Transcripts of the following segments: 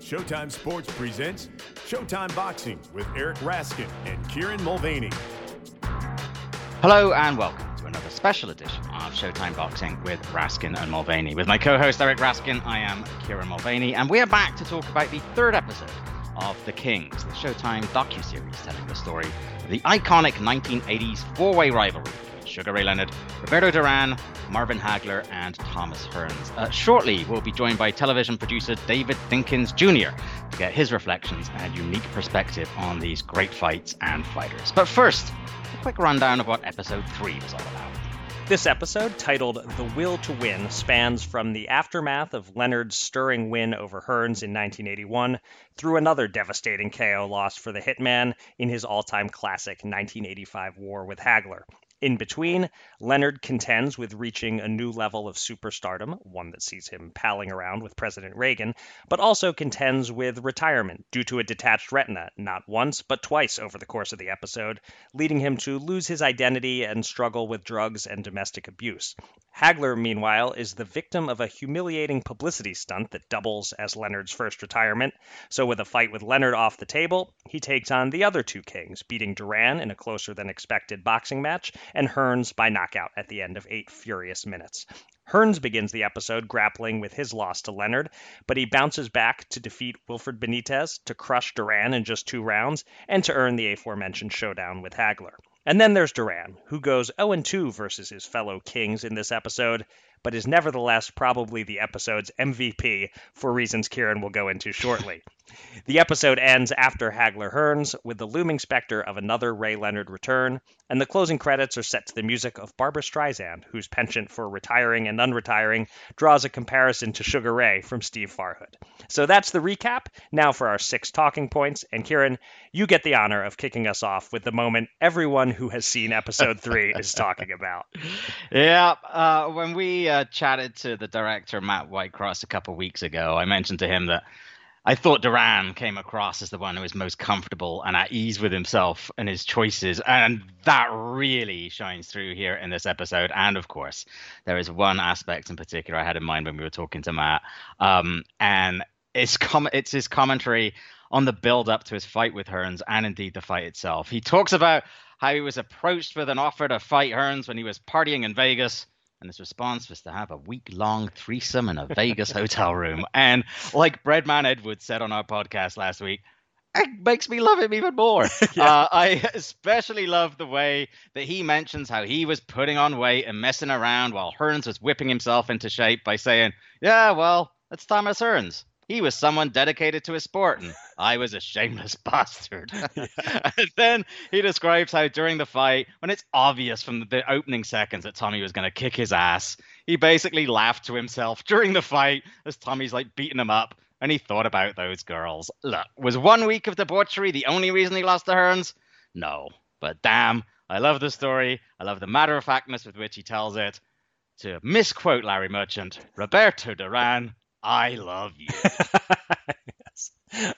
Showtime Sports presents Showtime Boxing with Eric Raskin and Kieran Mulvaney. Hello and welcome to another special edition of Showtime Boxing with Raskin and Mulvaney. With my co-host Eric Raskin, I am Kieran Mulvaney, and we are back to talk about the third episode of The Kings, the Showtime docu-series telling the story of the iconic 1980s four-way rivalry Sugar Ray Leonard, Roberto Duran, Marvin Hagler, and Thomas Hearns. Uh, shortly, we'll be joined by television producer David Dinkins Jr. to get his reflections and unique perspective on these great fights and fighters. But first, a quick rundown of what episode 3 was all about. This episode, titled The Will to Win, spans from the aftermath of Leonard's stirring win over Hearns in 1981 through another devastating KO loss for the Hitman in his all time classic 1985 war with Hagler. In between, Leonard contends with reaching a new level of superstardom, one that sees him palling around with President Reagan, but also contends with retirement due to a detached retina, not once, but twice over the course of the episode, leading him to lose his identity and struggle with drugs and domestic abuse. Hagler, meanwhile, is the victim of a humiliating publicity stunt that doubles as Leonard's first retirement. So, with a fight with Leonard off the table, he takes on the other two kings, beating Duran in a closer than expected boxing match and Hearns by knockout at the end of eight furious minutes. Hearns begins the episode grappling with his loss to Leonard, but he bounces back to defeat Wilfred Benitez, to crush Duran in just two rounds, and to earn the aforementioned showdown with Hagler. And then there's Duran, who goes 0 2 versus his fellow Kings in this episode, but is nevertheless probably the episode's MVP for reasons Kieran will go into shortly. The episode ends after Hagler Hearns with the looming specter of another Ray Leonard return, and the closing credits are set to the music of Barbra Streisand, whose penchant for retiring and unretiring draws a comparison to Sugar Ray from Steve Farhood. So that's the recap. Now for our six talking points, and Kieran, you get the honor of kicking us off with the moment everyone who has seen episode three is talking about. Yeah, uh, when we uh, chatted to the director Matt Whitecross a couple weeks ago, I mentioned to him that I thought Duran came across as the one who was most comfortable and at ease with himself and his choices. And that really shines through here in this episode. And of course, there is one aspect in particular I had in mind when we were talking to Matt. Um, and it's, com- it's his commentary on the build up to his fight with Hearns and indeed the fight itself. He talks about how he was approached with an offer to fight Hearns when he was partying in Vegas and his response was to have a week long threesome in a Vegas hotel room. And like Breadman Edwards said on our podcast last week, it makes me love him even more. yeah. uh, I especially love the way that he mentions how he was putting on weight and messing around while Hearns was whipping himself into shape by saying, Yeah, well, it's Thomas Hearns. He was someone dedicated to his sport, and I was a shameless bastard. and then he describes how during the fight, when it's obvious from the opening seconds that Tommy was going to kick his ass, he basically laughed to himself during the fight as Tommy's like beating him up, and he thought about those girls. Look, was one week of debauchery the only reason he lost to Hearns? No, but damn, I love the story. I love the matter of factness with which he tells it. To misquote Larry Merchant, Roberto Duran I love you. yes.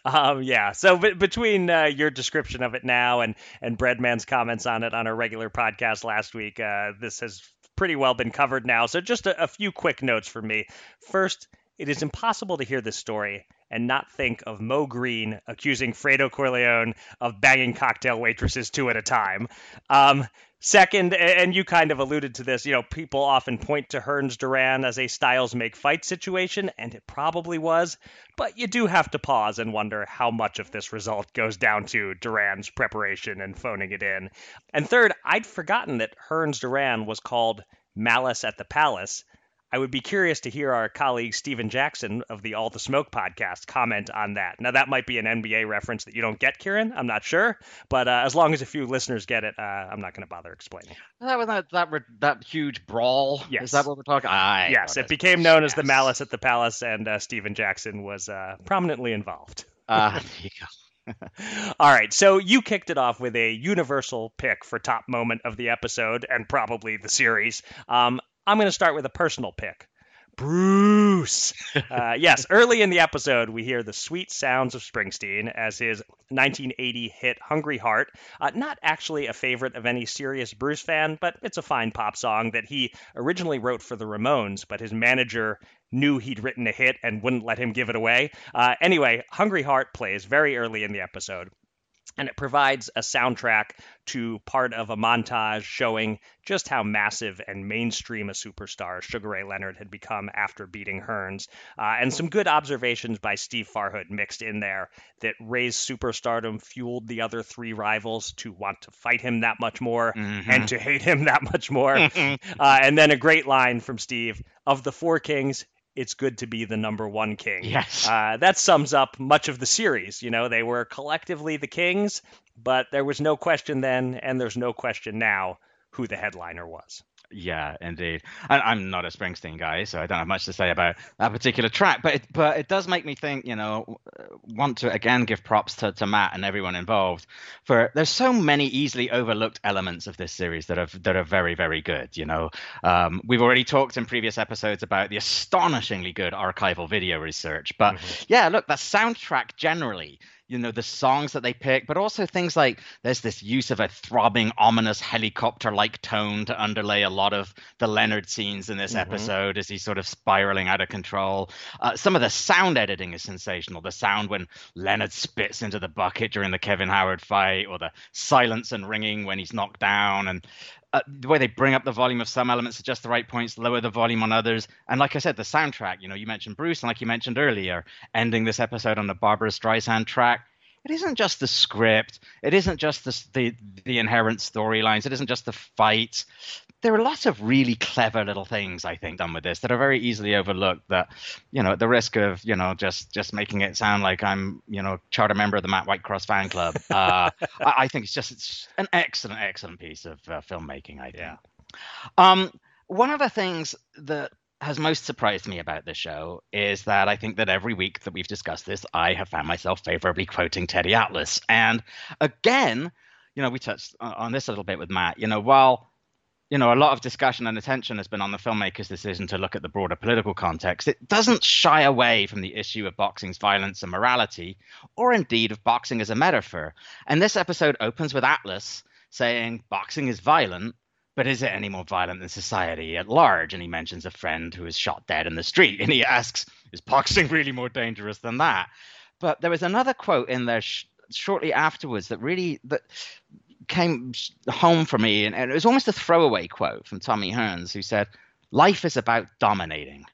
Um, yeah. So b- between uh, your description of it now and and Breadman's comments on it on our regular podcast last week, uh, this has pretty well been covered now. So just a, a few quick notes for me. First, it is impossible to hear this story and not think of Moe Greene accusing Fredo Corleone of banging cocktail waitresses two at a time. Um, Second, and you kind of alluded to this, you know, people often point to Hearns Duran as a Styles make fight situation, and it probably was, but you do have to pause and wonder how much of this result goes down to Duran's preparation and phoning it in. And third, I'd forgotten that Hearns Duran was called Malice at the Palace, I would be curious to hear our colleague Stephen Jackson of the All the Smoke podcast comment on that. Now, that might be an NBA reference that you don't get, Kieran. I'm not sure, but uh, as long as a few listeners get it, uh, I'm not going to bother explaining. That was that that, that huge brawl. Yes. Is that what we're talking? I yes, it became known yes. as the Malice at the Palace, and uh, Stephen Jackson was uh, prominently involved. Ah, there you go. All right, so you kicked it off with a universal pick for top moment of the episode and probably the series. Um, I'm going to start with a personal pick. Bruce. Uh, yes, early in the episode, we hear the sweet sounds of Springsteen as his 1980 hit Hungry Heart. Uh, not actually a favorite of any serious Bruce fan, but it's a fine pop song that he originally wrote for the Ramones, but his manager knew he'd written a hit and wouldn't let him give it away. Uh, anyway, Hungry Heart plays very early in the episode and it provides a soundtrack to part of a montage showing just how massive and mainstream a superstar Sugar Ray Leonard had become after beating Hearns, uh, and some good observations by Steve Farhood mixed in there that Ray's superstardom fueled the other three rivals to want to fight him that much more mm-hmm. and to hate him that much more. uh, and then a great line from Steve of the four kings, it's good to be the number one king. Yes. Uh, that sums up much of the series. You know, they were collectively the kings, but there was no question then, and there's no question now who the headliner was. Yeah, indeed. And I'm not a Springsteen guy, so I don't have much to say about that particular track. But it, but it does make me think, you know, want to again give props to, to Matt and everyone involved for there's so many easily overlooked elements of this series that are that are very very good. You know, um, we've already talked in previous episodes about the astonishingly good archival video research, but mm-hmm. yeah, look, the soundtrack generally you know the songs that they pick but also things like there's this use of a throbbing ominous helicopter like tone to underlay a lot of the leonard scenes in this mm-hmm. episode as he's sort of spiraling out of control uh, some of the sound editing is sensational the sound when leonard spits into the bucket during the kevin howard fight or the silence and ringing when he's knocked down and uh, the way they bring up the volume of some elements at just the right points, lower the volume on others. And like I said, the soundtrack, you know, you mentioned Bruce, and like you mentioned earlier, ending this episode on the Barbra Streisand track. It isn't just the script. It isn't just the the, the inherent storylines. It isn't just the fights there are lots of really clever little things I think done with this that are very easily overlooked. That you know, at the risk of you know just just making it sound like I'm you know charter member of the Matt Whitecross fan club, uh, I, I, think it's just it's an excellent excellent piece of uh, filmmaking. I think. Yeah. Um, one of the things that has most surprised me about this show is that I think that every week that we've discussed this, I have found myself favorably quoting Teddy Atlas. And again, you know, we touched on this a little bit with Matt. You know, while you know, a lot of discussion and attention has been on the filmmaker's decision to look at the broader political context. It doesn't shy away from the issue of boxing's violence and morality, or indeed of boxing as a metaphor. And this episode opens with Atlas saying boxing is violent, but is it any more violent than society at large? And he mentions a friend who is shot dead in the street, and he asks, is boxing really more dangerous than that? But there was another quote in there sh- shortly afterwards that really that came home for me, and, and it was almost a throwaway quote from Tommy Hearns, who said, "Life is about dominating,"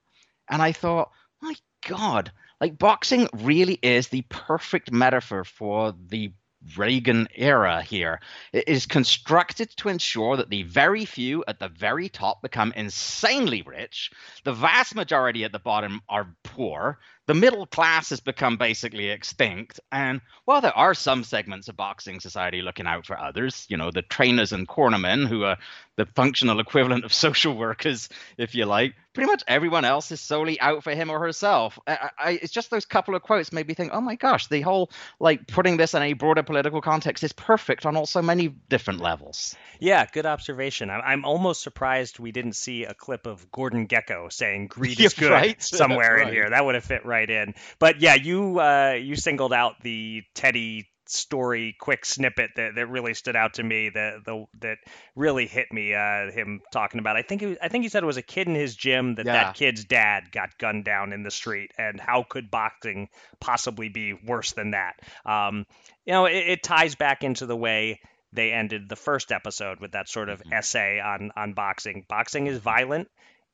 and I thought, my God, like boxing really is the perfect metaphor for the Reagan era here. It is constructed to ensure that the very few at the very top become insanely rich, the vast majority at the bottom are poor, the middle class has become basically extinct. And while there are some segments of boxing society looking out for others, you know, the trainers and cornermen who are the functional equivalent of social workers, if you like, pretty much everyone else is solely out for him or herself. I, I, it's just those couple of quotes made me think, oh my gosh, the whole like putting this in a broader political context is perfect on also many different levels. Yeah, good observation. I'm almost surprised we didn't see a clip of Gordon Gekko saying "greed is good" right? somewhere right. in here. That would have fit right in. But yeah, you uh, you singled out the Teddy story quick snippet that, that really stood out to me that the that really hit me uh, him talking about I think was, I think he said it was a kid in his gym that yeah. that kid's dad got gunned down in the street and how could boxing possibly be worse than that um, you know it, it ties back into the way they ended the first episode with that sort of mm-hmm. essay on on boxing. Boxing is violent.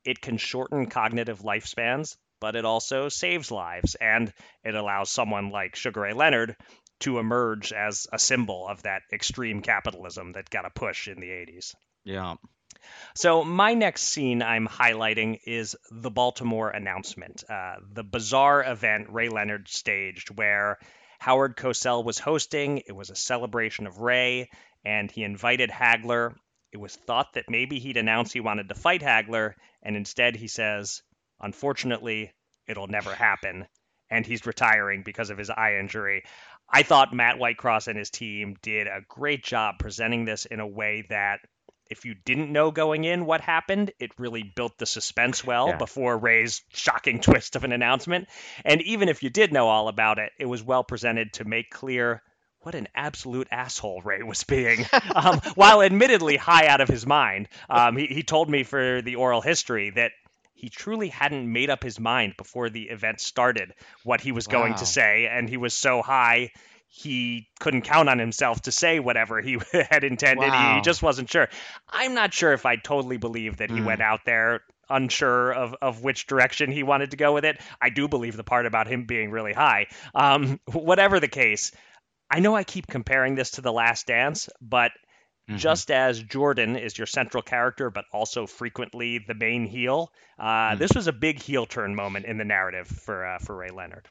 It can shorten cognitive lifespans, but it also saves lives and it allows someone like Sugar Ray Leonard to emerge as a symbol of that extreme capitalism that got a push in the 80s. Yeah. So, my next scene I'm highlighting is the Baltimore announcement, uh, the bizarre event Ray Leonard staged where Howard Cosell was hosting. It was a celebration of Ray, and he invited Hagler. It was thought that maybe he'd announce he wanted to fight Hagler, and instead he says, Unfortunately, it'll never happen. And he's retiring because of his eye injury. I thought Matt Whitecross and his team did a great job presenting this in a way that if you didn't know going in what happened, it really built the suspense well yeah. before Ray's shocking twist of an announcement. And even if you did know all about it, it was well presented to make clear what an absolute asshole Ray was being. um, while admittedly high out of his mind, um, he, he told me for the oral history that he truly hadn't made up his mind before the event started what he was wow. going to say, and he was so high he couldn't count on himself to say whatever he had intended. Wow. He, just wasn't sure. I'm not sure if I totally believe that he mm. went out there unsure of, of which direction he wanted to go with it. I do believe the part about him being really high. Um, whatever the case, I know I keep comparing this to The Last Dance, but Mm-hmm. Just as Jordan is your central character, but also frequently the main heel, uh, mm-hmm. this was a big heel turn moment in the narrative for uh, for Ray Leonard.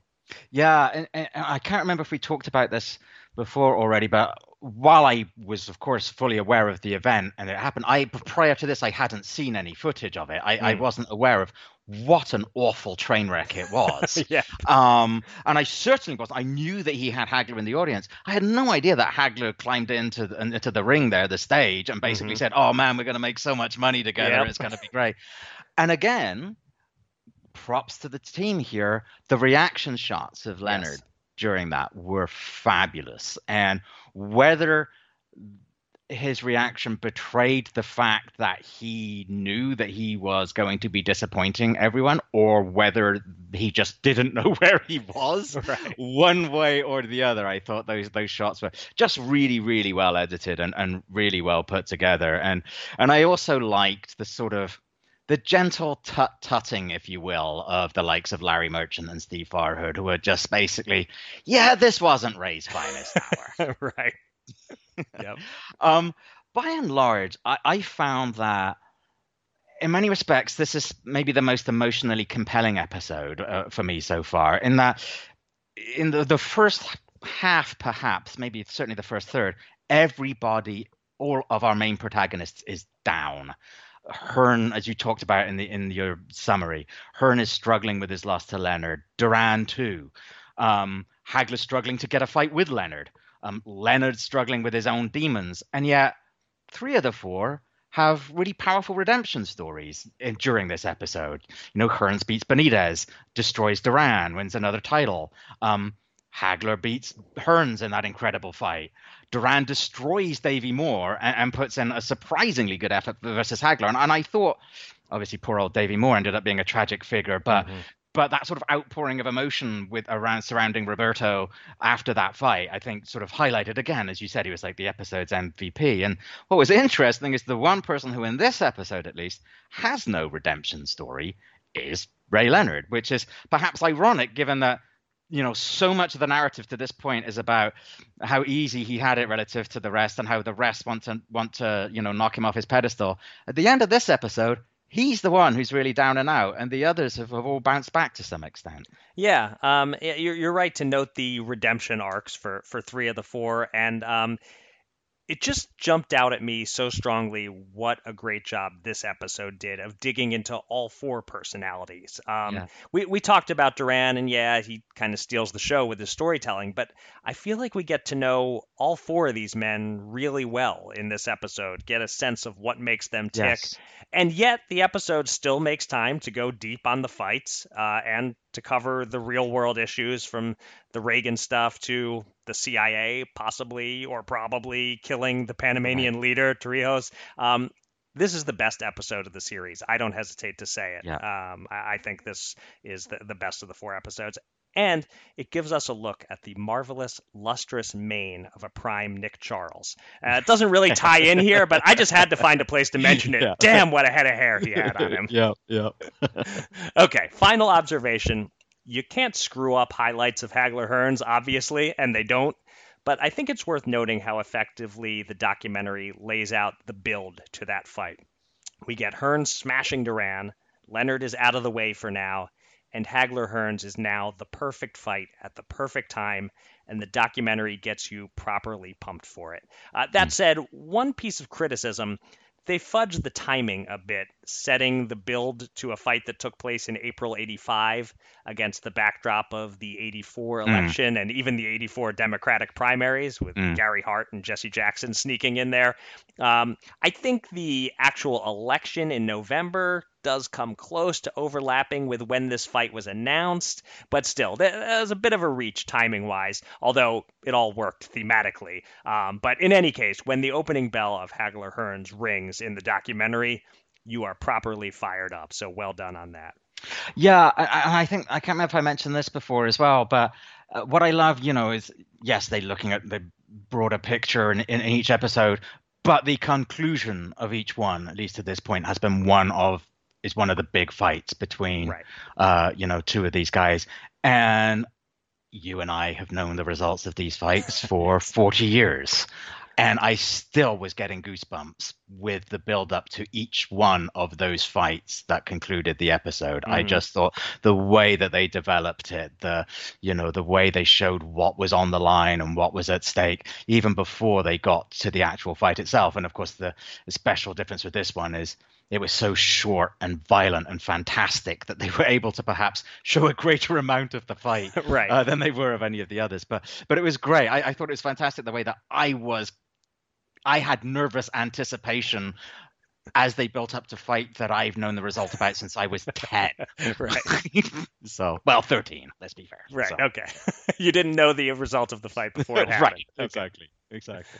Yeah, and, and, I can't remember if we talked about this before already, but while I was, of course, fully aware of the event and it happened, I prior to this I hadn't seen any footage of it. I, mm. I wasn't aware of what an awful train wreck it was. yeah. Um, and I certainly was. I knew that he had Hagler in the audience. I had no idea that Hagler climbed into the, into the ring there, the stage, and basically mm-hmm. said, "Oh man, we're going to make so much money together. Yep. It's going to be great." And again, props to the team here. The reaction shots of Leonard yes. During that were fabulous, and whether his reaction betrayed the fact that he knew that he was going to be disappointing everyone or whether he just didn't know where he was right. one way or the other i thought those those shots were just really really well edited and, and really well put together and and i also liked the sort of the gentle tut tutting, if you will, of the likes of Larry Merchant and Steve Farhood, who are just basically, yeah, this wasn't Ray's finest hour. right. yep. Um, by and large, I, I found that in many respects, this is maybe the most emotionally compelling episode uh, for me so far. In that, in the, the first half, perhaps, maybe certainly the first third, everybody, all of our main protagonists is down. Hearn, as you talked about in the in your summary, Hearn is struggling with his loss to Leonard. Duran too. Um, Hagler struggling to get a fight with Leonard. Um, Leonard struggling with his own demons, and yet three of the four have really powerful redemption stories in, during this episode. You know, Hearns beats Benitez, destroys Duran, wins another title. Um, Hagler beats Hearns in that incredible fight. Duran destroys Davy Moore and, and, puts in a surprisingly good effort versus Hagler. And, and, I thought, obviously, poor old Davy Moore ended up being a tragic figure, but mm-hmm but that sort of outpouring of emotion with around surrounding Roberto after that fight, I think, sort of highlighted again, as you said, he was like the episode's MVP. And what was interesting is the one person who, in this episode at least, has no redemption story is Ray Leonard, which is perhaps ironic given that you know so much of the narrative to this point is about how easy he had it relative to the rest and how the rest want to want to you know knock him off his pedestal at the end of this episode he's the one who's really down and out, and the others have, have all bounced back to some extent. Yeah, um, you're, you're right to note the redemption arcs for for three of the four, and um, it just jumped out at me so strongly what a great job this episode did of digging into all four personalities. Um, yeah. we, we talked about Duran, and yeah, he kind of steals the show with his storytelling, but I feel like we get to know all four of these men really well in this episode, get a sense of what makes them tick. Yes. And yet, the episode still makes time to go deep on the fights uh, and to cover the real world issues from the Reagan stuff to the CIA possibly or probably killing the Panamanian leader Torrijos. Um, this is the best episode of the series. I don't hesitate to say it. Yeah. Um, I, I, think this is the, the best of the four episodes. And it gives us a look at the marvelous, lustrous mane of a prime Nick Charles. Uh, it doesn't really tie in here, but I just had to find a place to mention it. Yeah. Damn, what a head of hair he had on him. yeah, yeah. okay, final observation you can't screw up highlights of Hagler Hearns, obviously, and they don't. But I think it's worth noting how effectively the documentary lays out the build to that fight. We get Hearns smashing Duran, Leonard is out of the way for now, and Hagler Hearns is now the perfect fight at the perfect time, and the documentary gets you properly pumped for it. Uh, that hmm. said, one piece of criticism they fudged the timing a bit, setting the build to a fight that took place in April 85 against the backdrop of the 84 hmm. election mm. and even the 84 Democratic primaries with mm. Gary Hart and Jesse Jackson sneaking in there. Um, I think the actual election in November does come close to overlapping with when this fight was announced, but still, there's a bit of a reach timing wise, although it all worked thematically. Um, but in any case, when the opening bell of Hagler Hearns rings in the documentary, you are properly fired up. So well done on that. Yeah, I, I think I can't remember if I mentioned this before as well, but uh, what I love, you know, is yes, they're looking at the broader picture in, in, in each episode, but the conclusion of each one, at least to this point, has been one of is one of the big fights between right. uh, you know two of these guys and you and I have known the results of these fights for 40 years and I still was getting goosebumps with the build up to each one of those fights that concluded the episode. Mm-hmm. I just thought the way that they developed it, the you know, the way they showed what was on the line and what was at stake even before they got to the actual fight itself. And of course the, the special difference with this one is it was so short and violent and fantastic that they were able to perhaps show a greater amount of the fight right. uh, than they were of any of the others. But but it was great. I, I thought it was fantastic the way that I was I had nervous anticipation as they built up to fight that I've known the result about since I was 10. right. so, well, 13, let's be fair. Right. So. Okay. you didn't know the result of the fight before it happened. right. Okay. Exactly exactly.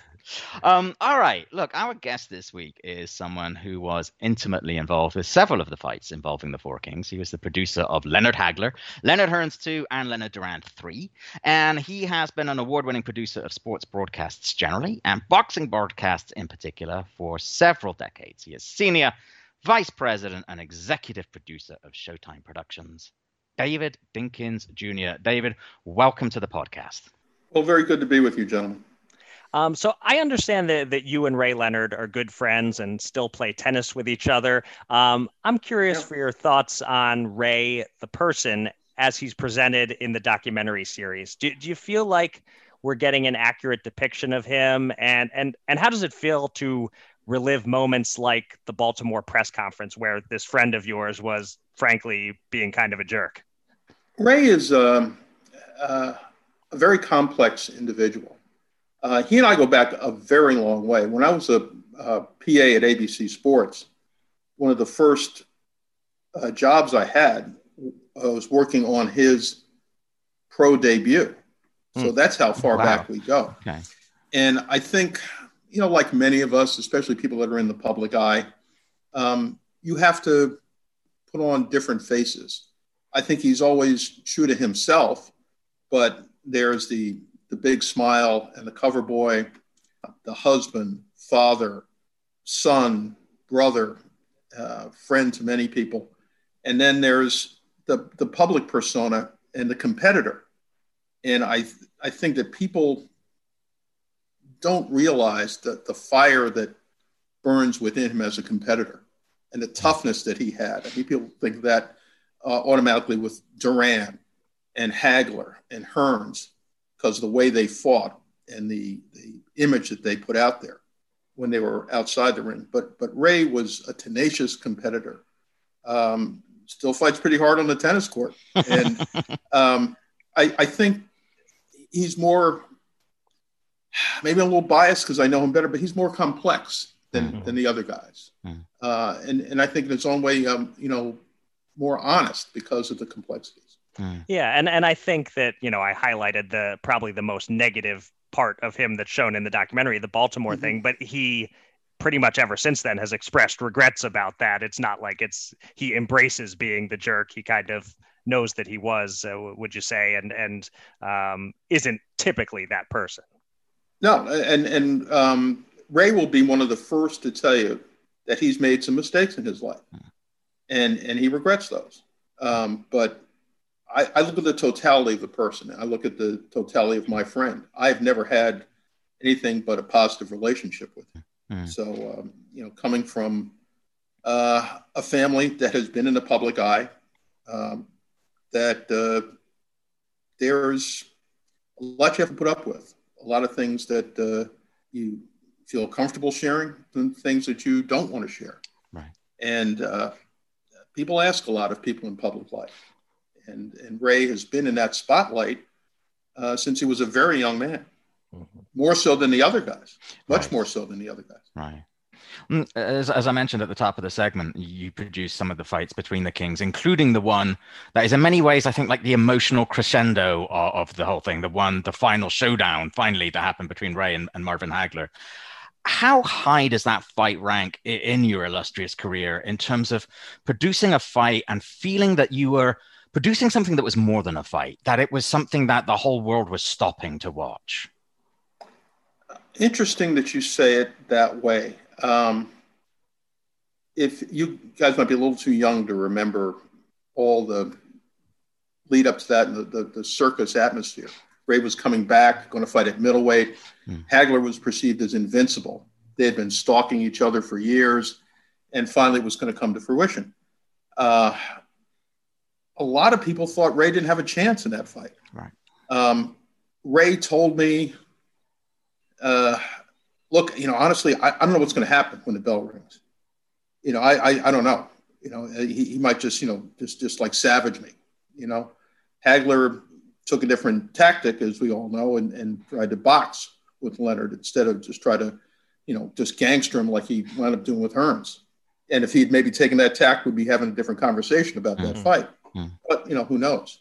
Um, all right. Look, our guest this week is someone who was intimately involved with several of the fights involving the Four Kings. He was the producer of Leonard Hagler, Leonard Hearns 2, and Leonard Duran 3. And he has been an award winning producer of sports broadcasts generally and boxing broadcasts in particular for several decades. He is senior vice president and executive producer of Showtime Productions. David Dinkins Jr. David, welcome to the podcast. Well, very good to be with you, gentlemen. Um, so I understand that, that you and Ray Leonard are good friends and still play tennis with each other. Um, I'm curious yeah. for your thoughts on Ray, the person, as he's presented in the documentary series. Do, do you feel like we're getting an accurate depiction of him? And, and, and how does it feel to relive moments like the Baltimore press conference where this friend of yours was frankly being kind of a jerk? Ray is um, uh, a very complex individual. Uh, he and I go back a very long way. When I was a, a PA at ABC Sports, one of the first uh, jobs I had I was working on his pro debut. So mm. that's how far wow. back we go. Okay. And I think, you know, like many of us, especially people that are in the public eye, um, you have to put on different faces. I think he's always true to himself, but there's the the big smile and the cover boy, the husband, father, son, brother, uh, friend to many people. And then there's the, the public persona and the competitor. And I, I think that people don't realize that the fire that burns within him as a competitor and the toughness that he had. I mean, people think that uh, automatically with Duran and Hagler and Hearns because the way they fought and the, the image that they put out there when they were outside the ring. But but Ray was a tenacious competitor. Um, still fights pretty hard on the tennis court, and um, I, I, think he's more maybe a little biased because I know him better, but he's more complex than mm-hmm. than the other guys, mm-hmm. uh, and and I think in his own way, um, you know, more honest because of the complexity. Mm. Yeah, and and I think that you know I highlighted the probably the most negative part of him that's shown in the documentary, the Baltimore mm-hmm. thing, but he pretty much ever since then has expressed regrets about that. It's not like it's he embraces being the jerk. He kind of knows that he was, uh, would you say, and and um, isn't typically that person. No, and and um, Ray will be one of the first to tell you that he's made some mistakes in his life, mm. and and he regrets those. Um, but I, I, look at the totality of the person. I look at the totality of my friend. I've never had anything but a positive relationship with him. Mm. So, um, you know, coming from uh, a family that has been in the public eye, um, that uh, there's a lot you have to put up with, a lot of things that uh, you feel comfortable sharing and things that you don't want to share. Right. And uh, people ask a lot of people in public life. And, and Ray has been in that spotlight uh, since he was a very young man, mm-hmm. more so than the other guys, much right. more so than the other guys. Right. Mm, as, as I mentioned at the top of the segment, you produced some of the fights between the kings, including the one that is in many ways, I think, like the emotional crescendo of, of the whole thing, the one, the final showdown finally to happen between Ray and, and Marvin Hagler. How high does that fight rank in your illustrious career in terms of producing a fight and feeling that you were producing something that was more than a fight, that it was something that the whole world was stopping to watch? Interesting that you say it that way. Um, if you guys might be a little too young to remember all the lead up to that and the, the, the circus atmosphere. Ray was coming back, going to fight at middleweight. Mm. Hagler was perceived as invincible. They had been stalking each other for years, and finally it was going to come to fruition. Uh, a lot of people thought Ray didn't have a chance in that fight. Right. Um, Ray told me uh, look, you know, honestly, I, I don't know what's going to happen when the bell rings. You know, I, I, I don't know. You know, he, he might just, you know, just, just like savage me. You know, Hagler took a different tactic, as we all know, and, and tried to box with Leonard instead of just try to, you know, just gangster him like he wound up doing with Hearns. And if he'd maybe taken that tack, we'd be having a different conversation about mm-hmm. that fight. Mm-hmm. But you know, who knows?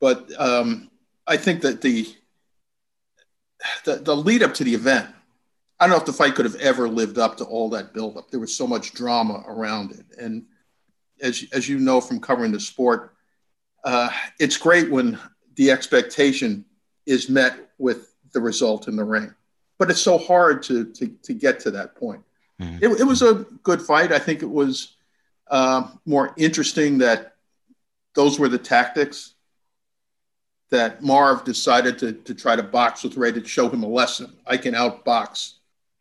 But um, I think that the, the the lead up to the event I don't know if the fight could have ever lived up to all that buildup. There was so much drama around it, and as as you know from covering the sport, uh, it's great when the expectation is met with the result in the ring, but it's so hard to to, to get to that point. Mm-hmm. It, it, was a good fight. I think it was uh, more interesting that those were the tactics that Marv decided to, to try to box with Ray to show him a lesson. I can outbox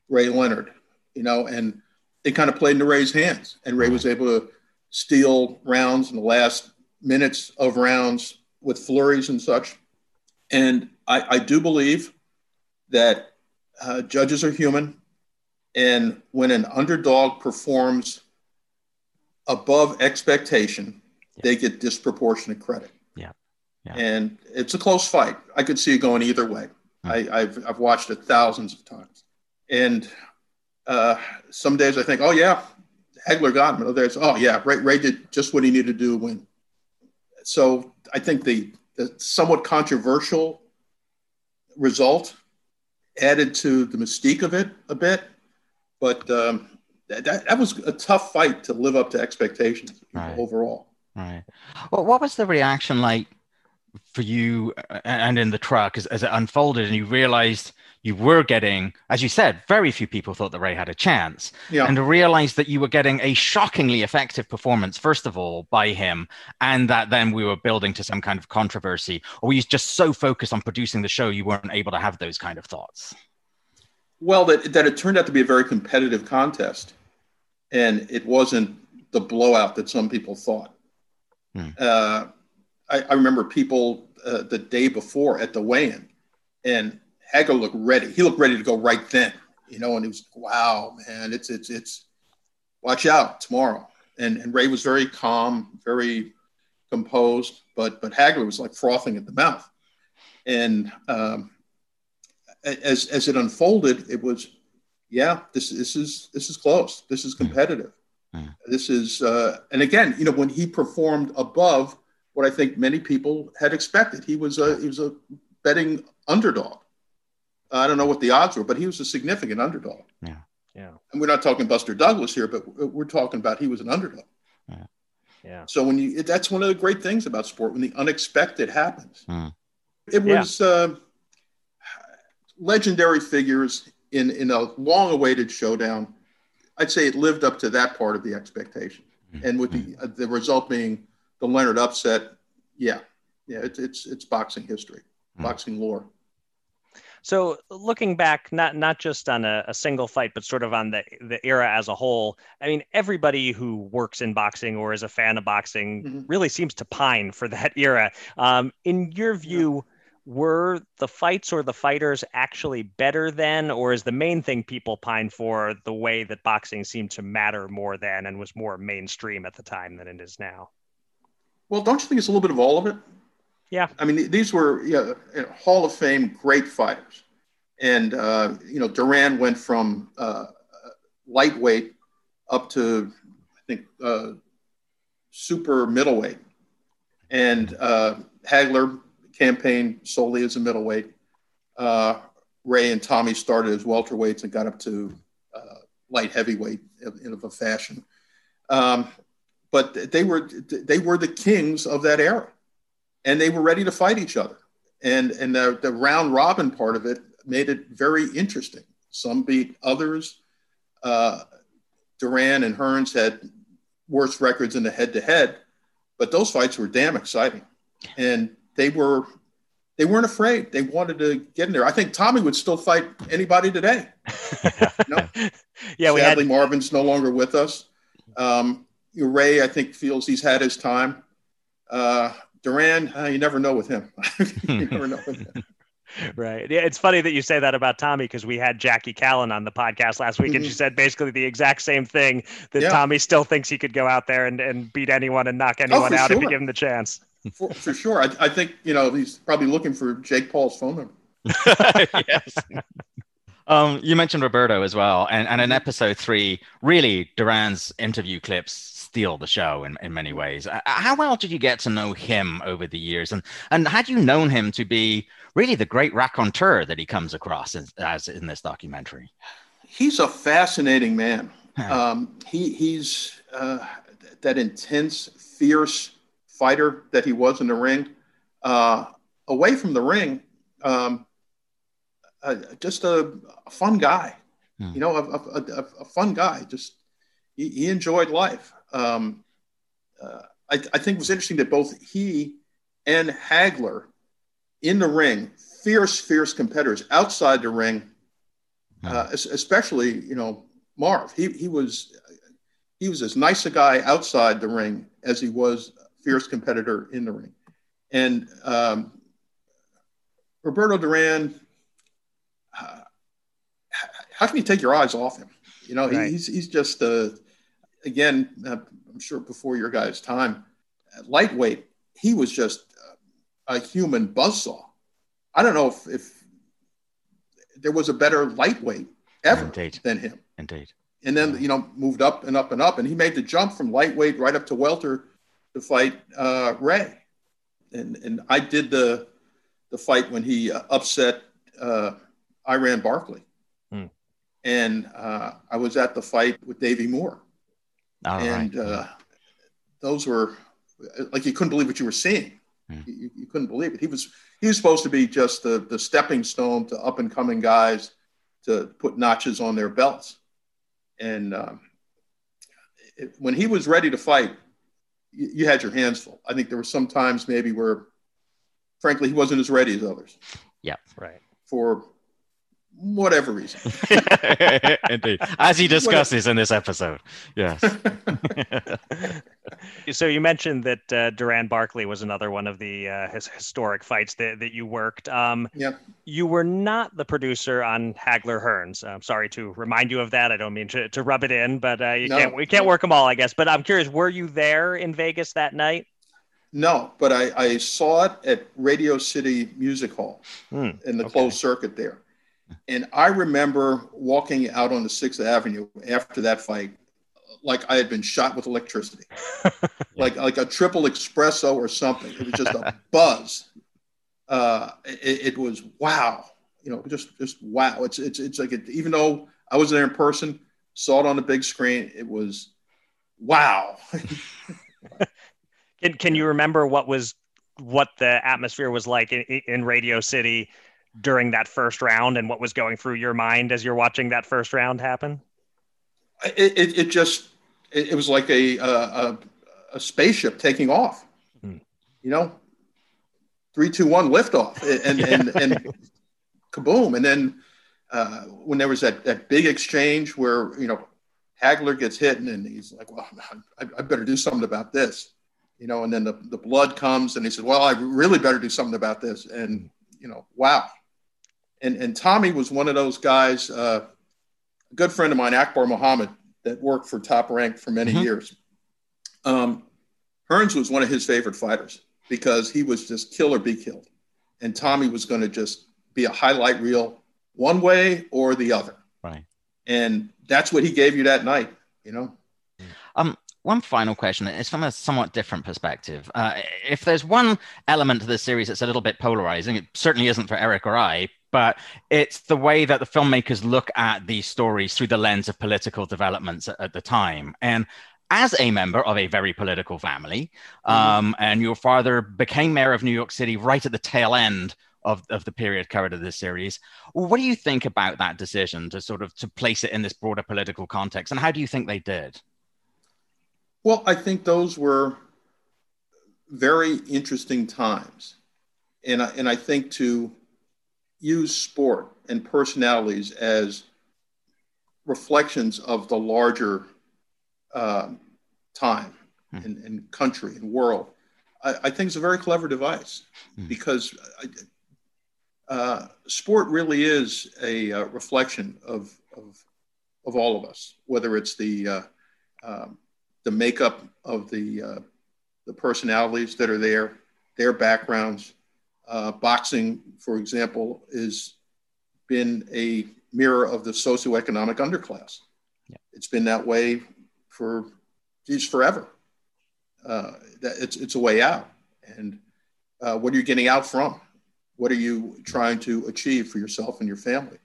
Ray Leonard, you know, and it kind of played into Ray's hands. And Ray was able to steal rounds in the last minutes of rounds with flurries and such. And I, I do believe that uh, judges are human. And when an underdog performs above expectation, yeah. they get disproportionate credit. Yeah. yeah. And it's a close fight. I could see it going either way. Mm. I, have I've watched it thousands of times. And uh, some days I think, oh yeah, Hagler got him. Other days, oh yeah, Ray, Ray did just what he needed to do to win. So I think the, the somewhat controversial result added to the mystique of it a bit, but um, that, that was a tough fight to live up to expectations right. overall. Right. Well, what was the reaction like for you uh, and in the truck as, as it unfolded and you realized – you were getting, as you said, very few people thought that Ray had a chance. Yeah. And to realize that you were getting a shockingly effective performance, first of all, by him, and that then we were building to some kind of controversy, or were you just so focused on producing the show you weren't able to have those kind of thoughts? Well, that, that it turned out to be a very competitive contest, and it wasn't the blowout that some people thought. Hmm. Uh, I, I, remember people uh, the day before at the weigh-in, and Hagler looked ready. He looked ready to go right then, you know, and he was, wow, man, it's, it's, it's, watch out tomorrow. And, and Ray was very calm, very composed, but, but Hagler was like frothing at the mouth. And um, as, as it unfolded, it was, yeah, this, this is, this is close. This is competitive. Mm. This is, uh, and again, you know, when he performed above what I think many people had expected, he was a, he was a betting underdog. I don't know what the odds were, but he was a significant underdog. Yeah. Yeah. And we're not talking Buster Douglas here, but we're talking about he was an underdog. Yeah. Yeah. So when you, that's one of the great things about sport when the unexpected happens. Mm. It was yeah. uh, legendary figures in in a long awaited showdown. I'd say it lived up to that part of the expectation, mm. and with the uh, the result being the Leonard upset. Yeah, yeah, it's it's it's boxing history, mm. boxing lore. So looking back, not not just on a, a, single fight, but sort of on the the era as a whole. I mean, everybody who works in boxing or is a fan of boxing mm-hmm. really seems to pine for that era. Um, in your view, were the fights or the fighters actually better then, or is the main thing people pine for the way that boxing seemed to matter more then and was more mainstream at the time than it is now? Well, don't you think it's a little bit of all of it? Yeah. I mean, these were yeah, Hall of Fame great fighters. And, uh, you know, Duran went from uh, lightweight up to, I think, uh, super middleweight. And uh, Hagler campaigned solely as a middleweight. Uh, Ray and Tommy started as welterweights and got up to uh, light heavyweight in, of a fashion. Um, but they were they were the kings of that era, and they were ready to fight each other. And and the, the round robin part of it made it very interesting. Some beat others. Uh, Duran and Hearns had worse records in the head to head, but those fights were damn exciting. And they were they weren't afraid. They wanted to get in there. I think Tommy would still fight anybody today. yeah, we sadly had... Marvin's no longer with us. Um, Ray, I think, feels he's had his time. Uh, Duran, uh, you never know with him. you never know with him. Right. Yeah, it's funny that you say that about Tommy because we had Jackie Kallen on the podcast last week, mm-hmm. and she mm-hmm. said basically the exact same thing that yeah. Tommy still thinks he could go out there and, and beat anyone and knock oh, anyone oh, out sure. if you give him the chance. For, for sure. I, I, think, you know, he's probably looking for Jake Paul's phone number. yes. Um, you mentioned Roberto as well, and, and in episode three, really Duran's interview clips steal the show in, in many ways. Uh, how well did you get to know him over the years, and and had you known him to be really the great raconteur that he comes across as, as in this documentary? He's a fascinating man. Um, he he's uh, that intense, fierce fighter that he was in the ring. Uh, away from the ring, um, uh, just a, a, fun guy. Hmm. You know, a, a, a, fun guy. Just he, he enjoyed life. Um, uh, I, I, think it was interesting that both he and Hagler in the ring, fierce, fierce competitors outside the ring, hmm. uh, especially you know Marv. He he was he was as nice a guy outside the ring as he was fierce competitor in the ring. And um, Roberto Duran, uh, how can you take your eyes off him? You know, right. he's he's just uh, again, uh, I'm sure before your guys' time, lightweight. He was just a human buzzsaw. I don't know if, if there was a better lightweight ever Indeed. than him. Indeed. And then you know moved up and up and up, and he made the jump from lightweight right up to welter to fight uh, Ray, and and I did the the fight when he uh, upset uh, Iran Barkley, hmm. and uh, I was at the fight with Davy Moore, All and right. Uh, those were like you couldn't believe what you were seeing. Hmm. You, you, couldn't believe it. He was he was supposed to be just the the stepping stone to up and coming guys to put notches on their belts, and um, it, when he was ready to fight, you, had your hands full. I think there were some times maybe where, frankly, he wasn't as ready as others. Yeah, right. For whatever reason. Indeed. As he discusses in this episode. Yes. so you mentioned that uh, Duran Barkley was another one of the uh, his historic fights that, that you worked. Um, yeah. You were not the producer on Hagler Hearns. I'm sorry to remind you of that. I don't mean to, to rub it in, but uh, you no, can't we can't no. work them all, I guess. But I'm curious, were you there in Vegas that night? No, but I, I saw it at Radio City Music Hall hmm, in the okay. closed circuit there. And I remember walking out on the Sixth Avenue after that fight, like I had been shot with electricity, like like a triple espresso or something. It was just a buzz. Uh, it, it, was wow, you know, just just wow. It's it's it's like it, even though I was there in person, saw it on the big screen, it was wow. can can you remember what was what the atmosphere was like in, in Radio City? During that first round and what was going through your mind as you're watching that first round happen? It, it, it just it, it, was like a, a, a spaceship taking off. Hmm. You know, three, two, one, liftoff, and and and, and kaboom! And then uh, when there was that that big exchange where you know Hagler gets hit, and, and he's like, "Well, I, I, better do something about this," you know. And then the, the blood comes, and he said, "Well, I really better do something about this." And you know, wow. And and Tommy was one of those guys. Uh, a good friend of mine, Akbar Muhammad, that worked for Top Rank for many mm-hmm. years. Um, Hearns was one of his favorite fighters because he was just kill or be killed, and Tommy was going to just be a highlight reel one way or the other. Right. And that's what he gave you that night. You know. Um, one final question. It's from a somewhat different perspective. Uh, if there's one element to this series that's a little bit polarizing, it certainly isn't for Eric or I, but it's the way that the filmmakers look at these stories through the lens of political developments at, at the time. And as a member of a very political family, mm-hmm. um, and your father became mayor of New York City right at the tail end of, of the period covered in this series. What do you think about that decision to sort of to place it in this broader political context, and how do you think they did? Well, I think those were very interesting times. And I, and I think to use sport and personalities as reflections of the larger uh, time hmm. and, and, country and world, I, I, think it's a very clever device hmm. because I, uh, sport really is a uh, reflection of, of, of, all of us, whether it's the uh, um, the makeup of the uh, the personalities that are there, their backgrounds. Uh, boxing, for example, has been a mirror of the socioeconomic underclass. Yeah. It's been that way for geez, forever. Uh, that it's it's a way out, and uh, what are you getting out from? What are you trying to achieve for yourself and your family,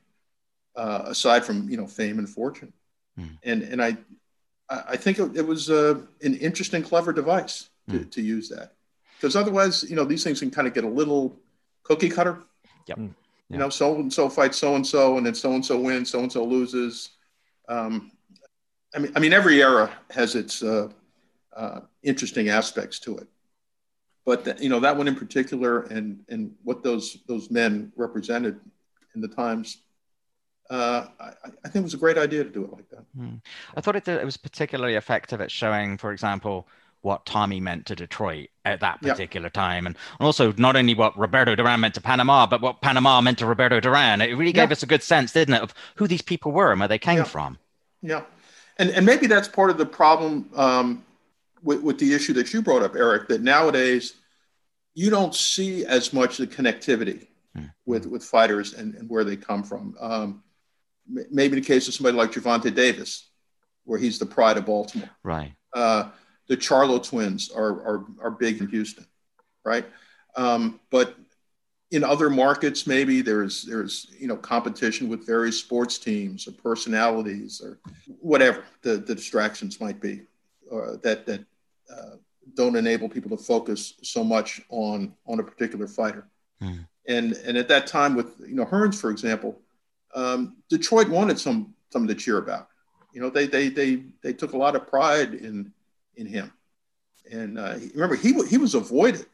uh, aside from you know fame and fortune? Mm. And and I I think it, was uh, an interesting, clever device to, mm. to use that. Because otherwise, you know, these things can kind of get a little cookie cutter. Yep. Mm. You know, so and so fights so and so, and then so and so wins, so and so loses. Um, I mean, I mean, every era has its uh, uh, interesting aspects to it, but the, you know that one in particular, and and what those those men represented in the times uh, I, I, think it was a great idea to do it like that. Hmm. I thought it, it was particularly effective at showing, for example, what Tommy meant to Detroit at that particular yeah. time. And and also not only what Roberto Duran meant to Panama, but what Panama meant to Roberto Duran. It really gave yeah. us a good sense, didn't it, of who these people were and where they came yeah. from. Yeah. And, and maybe that's part of the problem um, with, with the issue that you brought up, Eric, that nowadays you don't see as much the connectivity hmm. with, with fighters and, and where they come from. Um, maybe the case of somebody like Gervonta Davis, where he's the pride of Baltimore. Right. Uh, the Charlo twins are, are, are big in Houston, right? Um, but in other markets, maybe there's there's you know competition with various sports teams or personalities or whatever the, the distractions might be uh, that that uh, don't enable people to focus so much on on a particular fighter. Mm. And and at that time, with you know Hearns, for example, um, Detroit wanted some something to cheer about. You know, they they they they took a lot of pride in in him, and uh, remember he he was avoided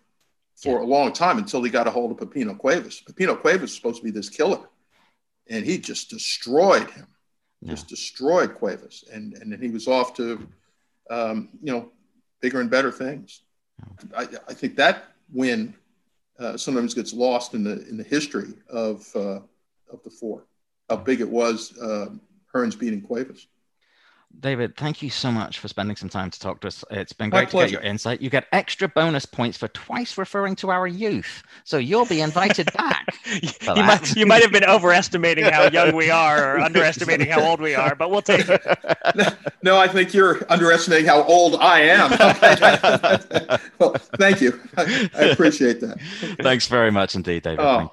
for a long time until he got a hold of Pipino Cuevas. Pipino Cuevas was supposed to be this killer, and he just destroyed him, yeah. just destroyed Cuevas, and and then he was off to, um, you know, bigger and better things. I, I think that win uh, sometimes gets lost in the in the history of uh, of the four how big it was, uh, Hearns beating Cuevas. David, thank you so much for spending some time to talk to us. It's been great to get your insight. You get extra bonus points for twice referring to our youth. So you'll be invited back. you, might, you might have been overestimating how young we are or underestimating how old we are, but we'll take it. No, I think you're underestimating how old I am. well, thank you. I, I, appreciate that. Thanks very much indeed, David. Oh,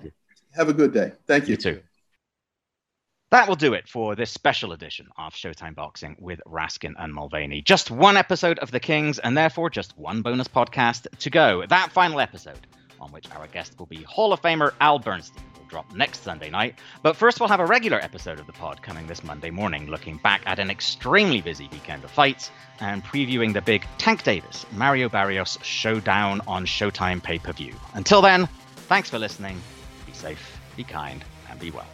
have a good day. Thank you. You too. That will do it for this special edition of Showtime Boxing with Raskin and Mulvaney. Just one episode of The Kings, and therefore just one bonus podcast to go. That final episode, on which our guest will be Hall of Famer Al Bernstein, will drop next Sunday night. But first, we'll have a regular episode of the pod coming this Monday morning, looking back at an extremely busy weekend of fights and previewing the big Tank Davis Mario Barrios showdown on Showtime pay per view. Until then, thanks for listening. Be safe, be kind, and be well.